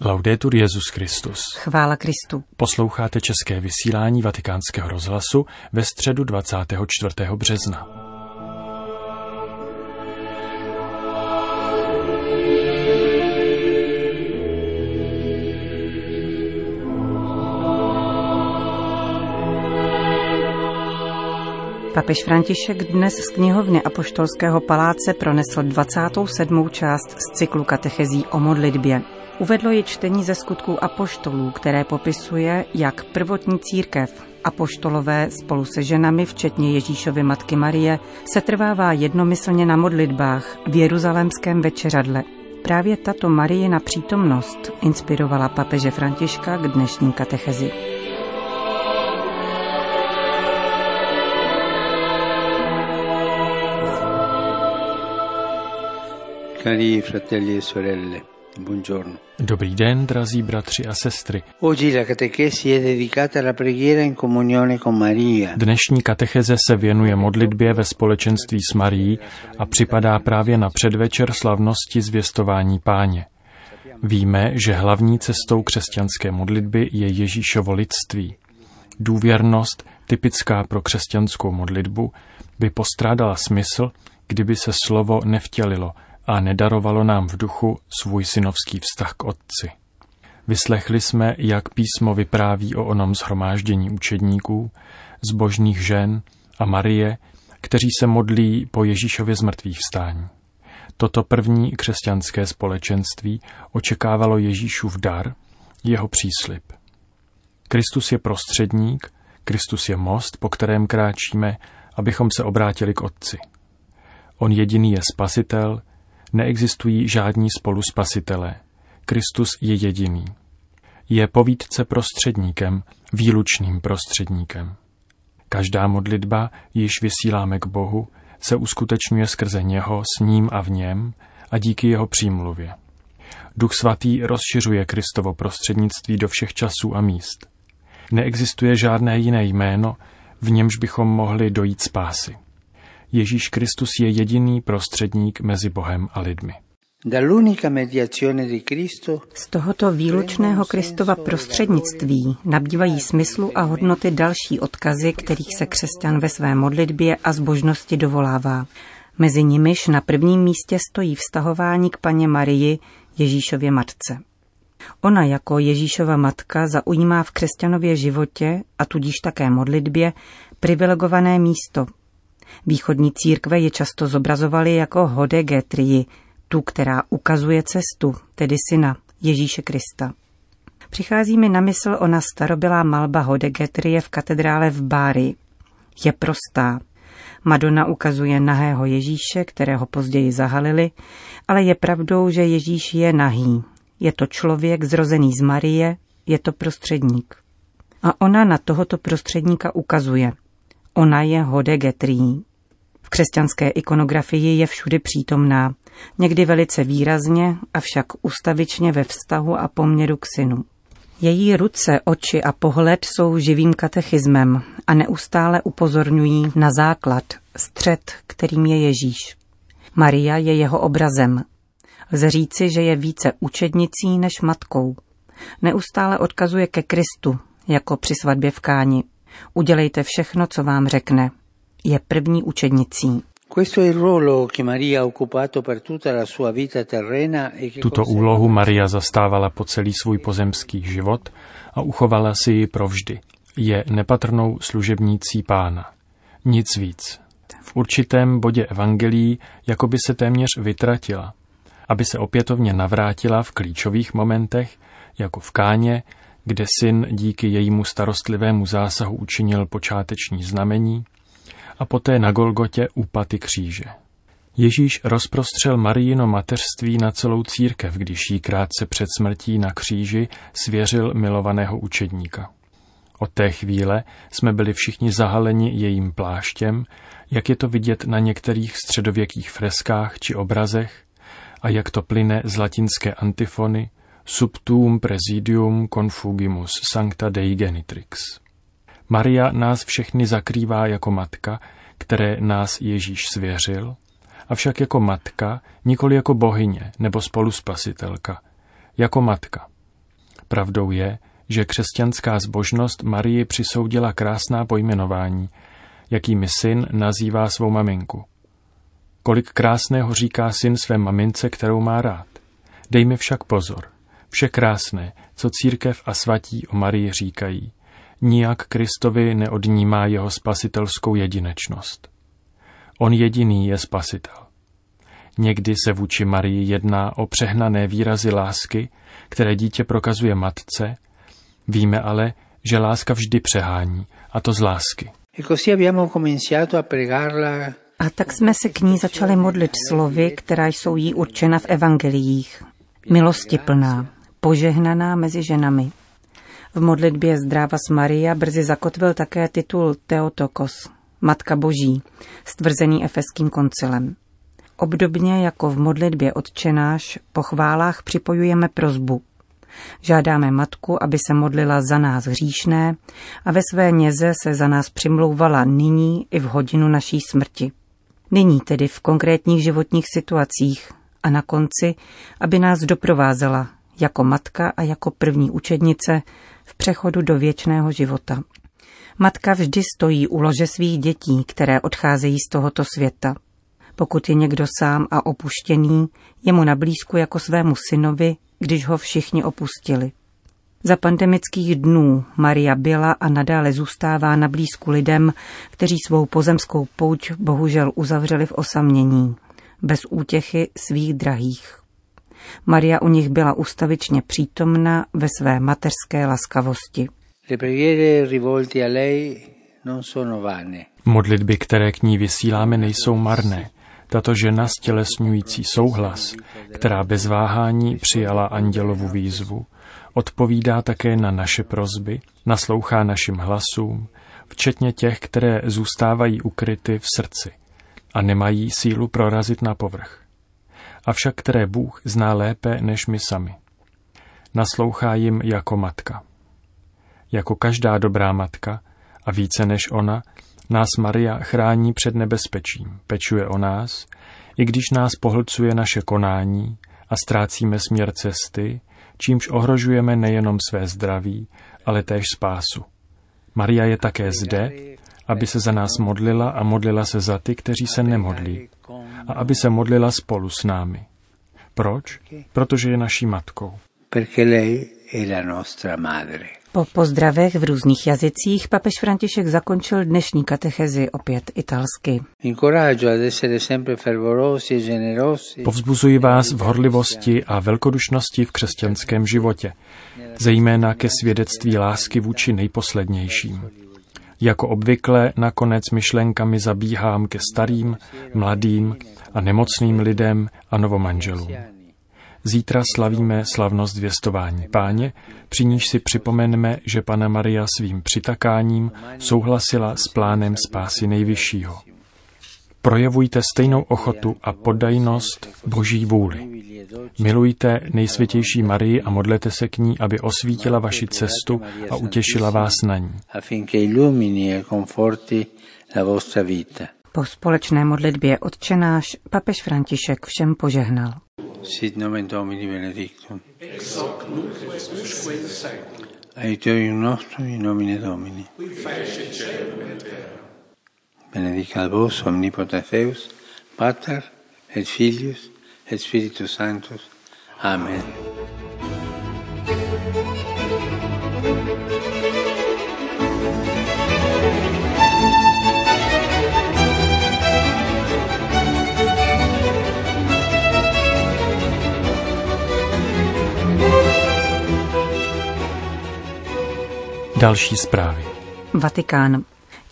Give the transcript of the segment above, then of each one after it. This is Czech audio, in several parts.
Laudetur Jezus Christus. Chvála Kristu. Posloucháte české vysílání Vatikánského rozhlasu ve středu 24. března. Papež František dnes z knihovny Apoštolského paláce pronesl 27. část z cyklu katechezí o modlitbě. Uvedlo ji čtení ze skutků apoštolů, které popisuje, jak prvotní církev, apoštolové spolu se ženami, včetně Ježíšovy matky Marie, se trvává jednomyslně na modlitbách v jeruzalémském večeřadle. Právě tato Marijina přítomnost inspirovala papeže Františka k dnešní katechezi. Cari fratelli e sorelle, buongiorno. Dobrý den, drazí bratři a sestry. Dnešní katecheze se věnuje modlitbě ve společenství s Marií a připadá právě na předvečer slavnosti zvěstování páně. Víme, že hlavní cestou křesťanské modlitby je Ježíšovo lidství. Důvěrnost, typická pro křesťanskou modlitbu, by postrádala smysl, kdyby se slovo nevtělilo – a nedarovalo nám v duchu svůj synovský vztah k Otci. Vyslechli jsme, jak písmo vypráví o onom zhromáždění učedníků, zbožných žen a Marie, kteří se modlí po Ježíšově zmrtvých vstání. Toto první křesťanské společenství očekávalo Ježíšův dar, jeho příslip. Kristus je prostředník, Kristus je most, po kterém kráčíme, abychom se obrátili k Otci. On jediný je spasitel, Neexistují žádní spoluspasitelé. Kristus je jediný. Je povídce prostředníkem, výlučným prostředníkem. Každá modlitba, již vysíláme k Bohu, se uskutečňuje skrze něho, s ním a v něm a díky jeho přímluvě. Duch svatý rozšiřuje Kristovo prostřednictví do všech časů a míst. Neexistuje žádné jiné jméno, v němž bychom mohli dojít spásy. Ježíš Kristus je jediný prostředník mezi Bohem a lidmi. Z tohoto výlučného Kristova prostřednictví nabývají smyslu a hodnoty další odkazy, kterých se křesťan ve své modlitbě a zbožnosti dovolává. Mezi nimiž na prvním místě stojí vztahování k paně Marii, Ježíšově matce. Ona jako Ježíšova matka zaujímá v křesťanově životě a tudíž také modlitbě privilegované místo, Východní církve je často zobrazovaly jako hode getrii, tu, která ukazuje cestu, tedy syna Ježíše Krista. Přichází mi na mysl ona starobylá malba Hodegetrie v katedrále v Bári. Je prostá. Madonna ukazuje nahého Ježíše, kterého později zahalili, ale je pravdou, že Ježíš je nahý. Je to člověk zrozený z Marie, je to prostředník. A ona na tohoto prostředníka ukazuje – Ona je hodegetrý. V křesťanské ikonografii je všudy přítomná, někdy velice výrazně, avšak ustavičně ve vztahu a poměru k synu. Její ruce, oči a pohled jsou živým katechismem a neustále upozorňují na základ, střed, kterým je Ježíš. Maria je jeho obrazem. Lze říci, že je více učednicí než matkou. Neustále odkazuje ke Kristu, jako při svatbě v Káni. Udělejte všechno, co vám řekne. Je první učednicí. E Tuto úlohu Maria zastávala po celý svůj pozemský život a uchovala si ji provždy. Je nepatrnou služebnící pána. Nic víc. V určitém bodě evangelií jako by se téměř vytratila, aby se opětovně navrátila v klíčových momentech, jako v Káně, kde syn díky jejímu starostlivému zásahu učinil počáteční znamení a poté na Golgotě úpaty kříže. Ježíš rozprostřel Marijino mateřství na celou církev, když jí krátce před smrtí na kříži svěřil milovaného učedníka. Od té chvíle jsme byli všichni zahaleni jejím pláštěm, jak je to vidět na některých středověkých freskách či obrazech, a jak to plyne z latinské antifony subtum presidium confugimus sancta Dei genitrix. Maria nás všechny zakrývá jako matka, které nás Ježíš svěřil, avšak jako matka, nikoli jako bohyně nebo spoluspasitelka, jako matka, Pravdou je, že křesťanská zbožnost Marii přisoudila krásná pojmenování, jakými syn nazývá svou maminku. Kolik krásného říká syn své mamince, kterou má rád. Dej mi však pozor. Vše krásné, co církev a svatí o Marii říkají, nijak Kristovi neodnímá jeho spasitelskou jedinečnost. On jediný je spasitel. Někdy se vůči Marii jedná o přehnané výrazy lásky, které dítě prokazuje matce, víme ale, že láska vždy přehání, a to z lásky. A tak jsme se k ní začali modlit slovy, která jsou jí určena v evangeliích. Milosti plná, požehnaná mezi ženami. V modlitbě Zdráva s Maria brzy zakotvil také titul Theotokos, Matka Boží, stvrzený efeským koncilem. Obdobně jako v modlitbě odčenáš po chválách připojujeme prozbu. Žádáme matku, aby se modlila za nás hříšné a ve své něze se za nás přimlouvala nyní i v hodinu naší smrti. Nyní tedy v konkrétních životních situacích a na konci, aby nás doprovázela jako matka a jako první učednice v přechodu do věčného života. Matka vždy stojí u lože svých dětí, které odcházejí z tohoto světa. Pokud je někdo sám a opuštěný, je mu nablízku jako svému synovi, když ho všichni opustili. Za pandemických dnů Maria byla a nadále zůstává na blízku lidem, kteří svou pozemskou pouť bohužel uzavřeli v osamění, bez útěchy svých drahých. Maria u nich byla ustavičně přítomna ve své mateřské laskavosti. Modlitby, které k ní vysíláme, nejsou marné. Tato žena stělesňující souhlas, která bez váhání přijala andělovu výzvu, odpovídá také na naše prozby, naslouchá našim hlasům, včetně těch, které zůstávají ukryty v srdci a nemají sílu prorazit na povrch. Avšak které Bůh zná lépe než my sami. Naslouchá jim jako matka. Jako každá dobrá matka a více než ona, nás Maria chrání před nebezpečím, pečuje o nás, i když nás pohlcuje naše konání a ztrácíme směr cesty, čímž ohrožujeme nejenom své zdraví, ale též spásu. Maria je také zde, aby se za nás modlila a modlila se za ty, kteří se nemodlí, a aby se modlila spolu s námi. Proč? Protože je naší matkou. Perché lei è la nostra madre. Po pozdravech v různých jazycích papež František zakončil dnešní katechezi opět italsky. E Povzbuzuji vás v horlivosti a velkodušnosti v křesťanském životě, zejména ke svědectví lásky vůči nejposlednějším. Jako obvykle nakonec myšlenkami zabíhám ke starým, mladým a nemocným lidem a novomanželům. Zítra slavíme slavnost věstování páně, při níž si připomeneme, že Pana Maria svým přitakáním souhlasila s plánem spásy nejvyššího. Projevujte stejnou ochotu a poddajnost Boží vůli. Milujte nejsvětější Marii a modlete se k ní, aby osvítila vaši cestu a utěšila vás na ní. Po společné modlitbě odčenáš papež František všem požehnal. Sit nomen Domini benedictum. Ex hoc nunc usque in. Aiuterium nostrum in nomine Domini. Qui celum et terra. Benedicat vos omnipotens Deus, Pater et Filius et Spiritus Sanctus. Amen. Další zprávy. Vatikán.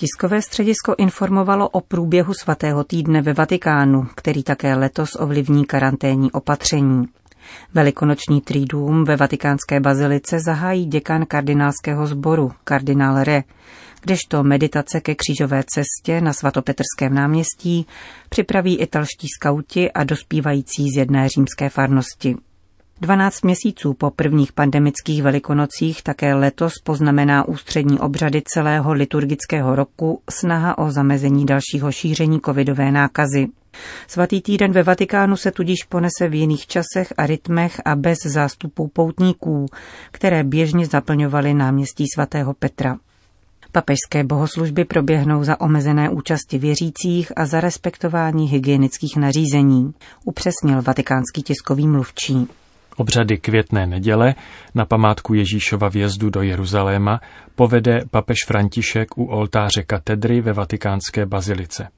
Tiskové středisko informovalo o průběhu svatého týdne ve Vatikánu, který také letos ovlivní karanténní opatření. Velikonoční trídům ve vatikánské bazilice zahájí děkan kardinálského sboru, kardinál Re, kdežto meditace ke křížové cestě na svatopetrském náměstí připraví italští skauti a dospívající z jedné římské farnosti. 12 měsíců po prvních pandemických velikonocích také letos poznamená ústřední obřady celého liturgického roku snaha o zamezení dalšího šíření covidové nákazy. Svatý týden ve Vatikánu se tudíž ponese v jiných časech a rytmech a bez zástupů poutníků, které běžně zaplňovaly náměstí svatého Petra. Papežské bohoslužby proběhnou za omezené účasti věřících a za respektování hygienických nařízení, upřesnil vatikánský tiskový mluvčí. Obřady květné neděle na památku Ježíšova vjezdu do Jeruzaléma povede papež František u oltáře katedry ve vatikánské bazilice.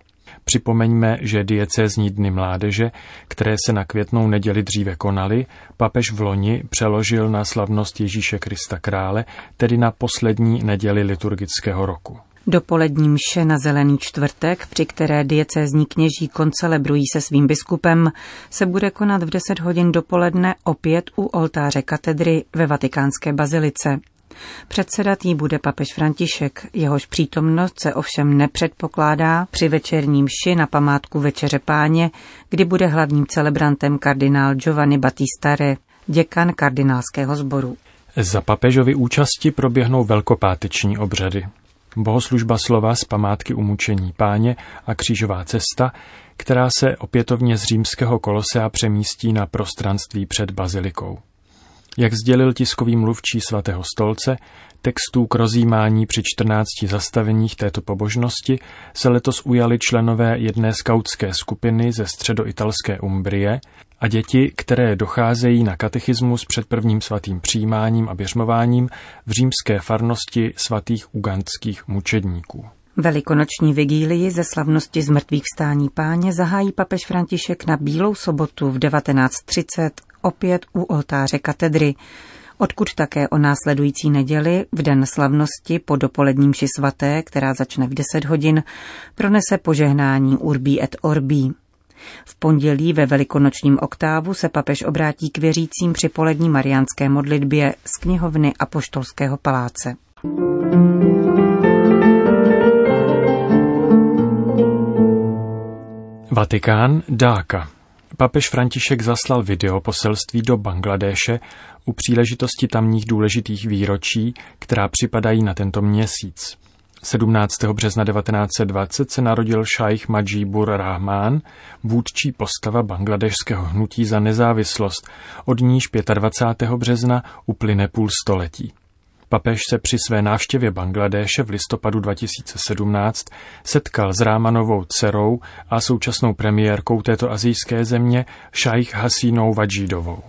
Připomeňme, že diecézní dny mládeže, které se na květnou neděli dříve konaly, papež v loni přeložil na slavnost Ježíše Krista krále, tedy na poslední neděli liturgického roku. Dopolední mše na Zelený čtvrtek, při které diecézní kněží koncelebrují se svým biskupem, se bude konat v 10 hodin dopoledne opět u oltáře katedry ve vatikánské bazilice. Předsedat jí bude papež František, jehož přítomnost se ovšem nepředpokládá při večerní mši na památku Večeře páně, kdy bude hlavním celebrantem kardinál Giovanni Battista Re, děkan kardinálského sboru. Za papežovy účasti proběhnou velkopáteční obřady. Bohoslužba slova z památky umučení páně a křížová cesta, která se opětovně z římského kolosea přemístí na prostranství před bazilikou. Jak sdělil tiskový mluvčí svatého stolce, textů k rozjímání při 14 zastaveních této pobožnosti se letos ujali členové jedné skautské skupiny ze středoitalské Umbrie a děti, které docházejí na katechismus před prvním svatým přijímáním a běžmováním v římské farnosti svatých ugandských mučedníků. Velikonoční vigílii ze slavnosti zmrtvých vstání páně zahájí papež František na Bílou sobotu v 19.30 opět u oltáře katedry, odkud také o následující neděli v den slavnosti po dopoledním ši svaté, která začne v 10 hodin, pronese požehnání Urbí et Orbí. V pondělí ve velikonočním oktávu se papež obrátí k věřícím při polední mariánské modlitbě z knihovny Apoštolského paláce. Vatikán, Dáka. Papež František zaslal video poselství do Bangladéše u příležitosti tamních důležitých výročí, která připadají na tento měsíc. 17. března 1920 se narodil šajch Majibur Rahman, vůdčí postava bangladešského hnutí za nezávislost, od níž 25. března uplyne půl století. Papež se při své návštěvě Bangladéše v listopadu 2017 setkal s Rámanovou dcerou a současnou premiérkou této azijské země šajch Hasínou Vajidovou.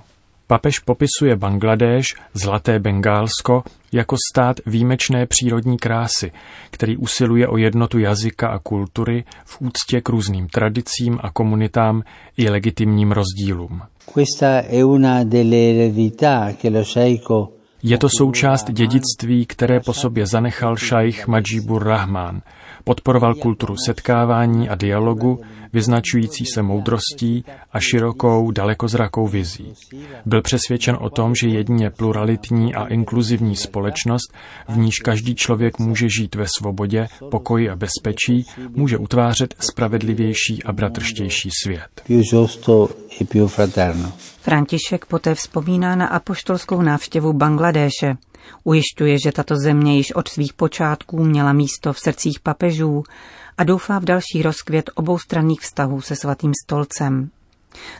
Papež popisuje Bangladéš, zlaté Bengálsko, jako stát výjimečné přírodní krásy, který usiluje o jednotu jazyka a kultury v úctě k různým tradicím a komunitám i legitimním rozdílům. Questa è una delle eredità che lo je to součást dědictví, které po sobě zanechal šajch Majibur Rahman. Podporoval kulturu setkávání a dialogu, vyznačující se moudrostí a širokou, dalekozrakou vizí. Byl přesvědčen o tom, že jedině pluralitní a inkluzivní společnost, v níž každý člověk může žít ve svobodě, pokoji a bezpečí, může utvářet spravedlivější a bratrštější svět. František poté vzpomíná na apoštolskou návštěvu Bangladéše. Ujišťuje, že tato země již od svých počátků měla místo v srdcích papežů a doufá v další rozkvět oboustranných vztahů se svatým stolcem.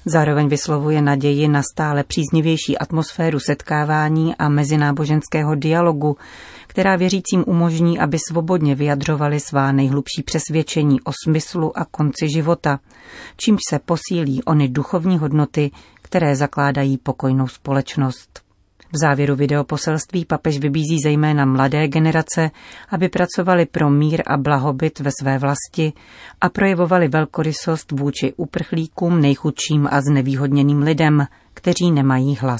Zároveň vyslovuje naději na stále příznivější atmosféru setkávání a mezináboženského dialogu, která věřícím umožní, aby svobodně vyjadřovali svá nejhlubší přesvědčení o smyslu a konci života, čímž se posílí ony duchovní hodnoty, které zakládají pokojnou společnost. V závěru videoposelství papež vybízí zejména mladé generace, aby pracovali pro mír a blahobyt ve své vlasti a projevovali velkorysost vůči uprchlíkům, nejchudším a znevýhodněným lidem, kteří nemají hlas.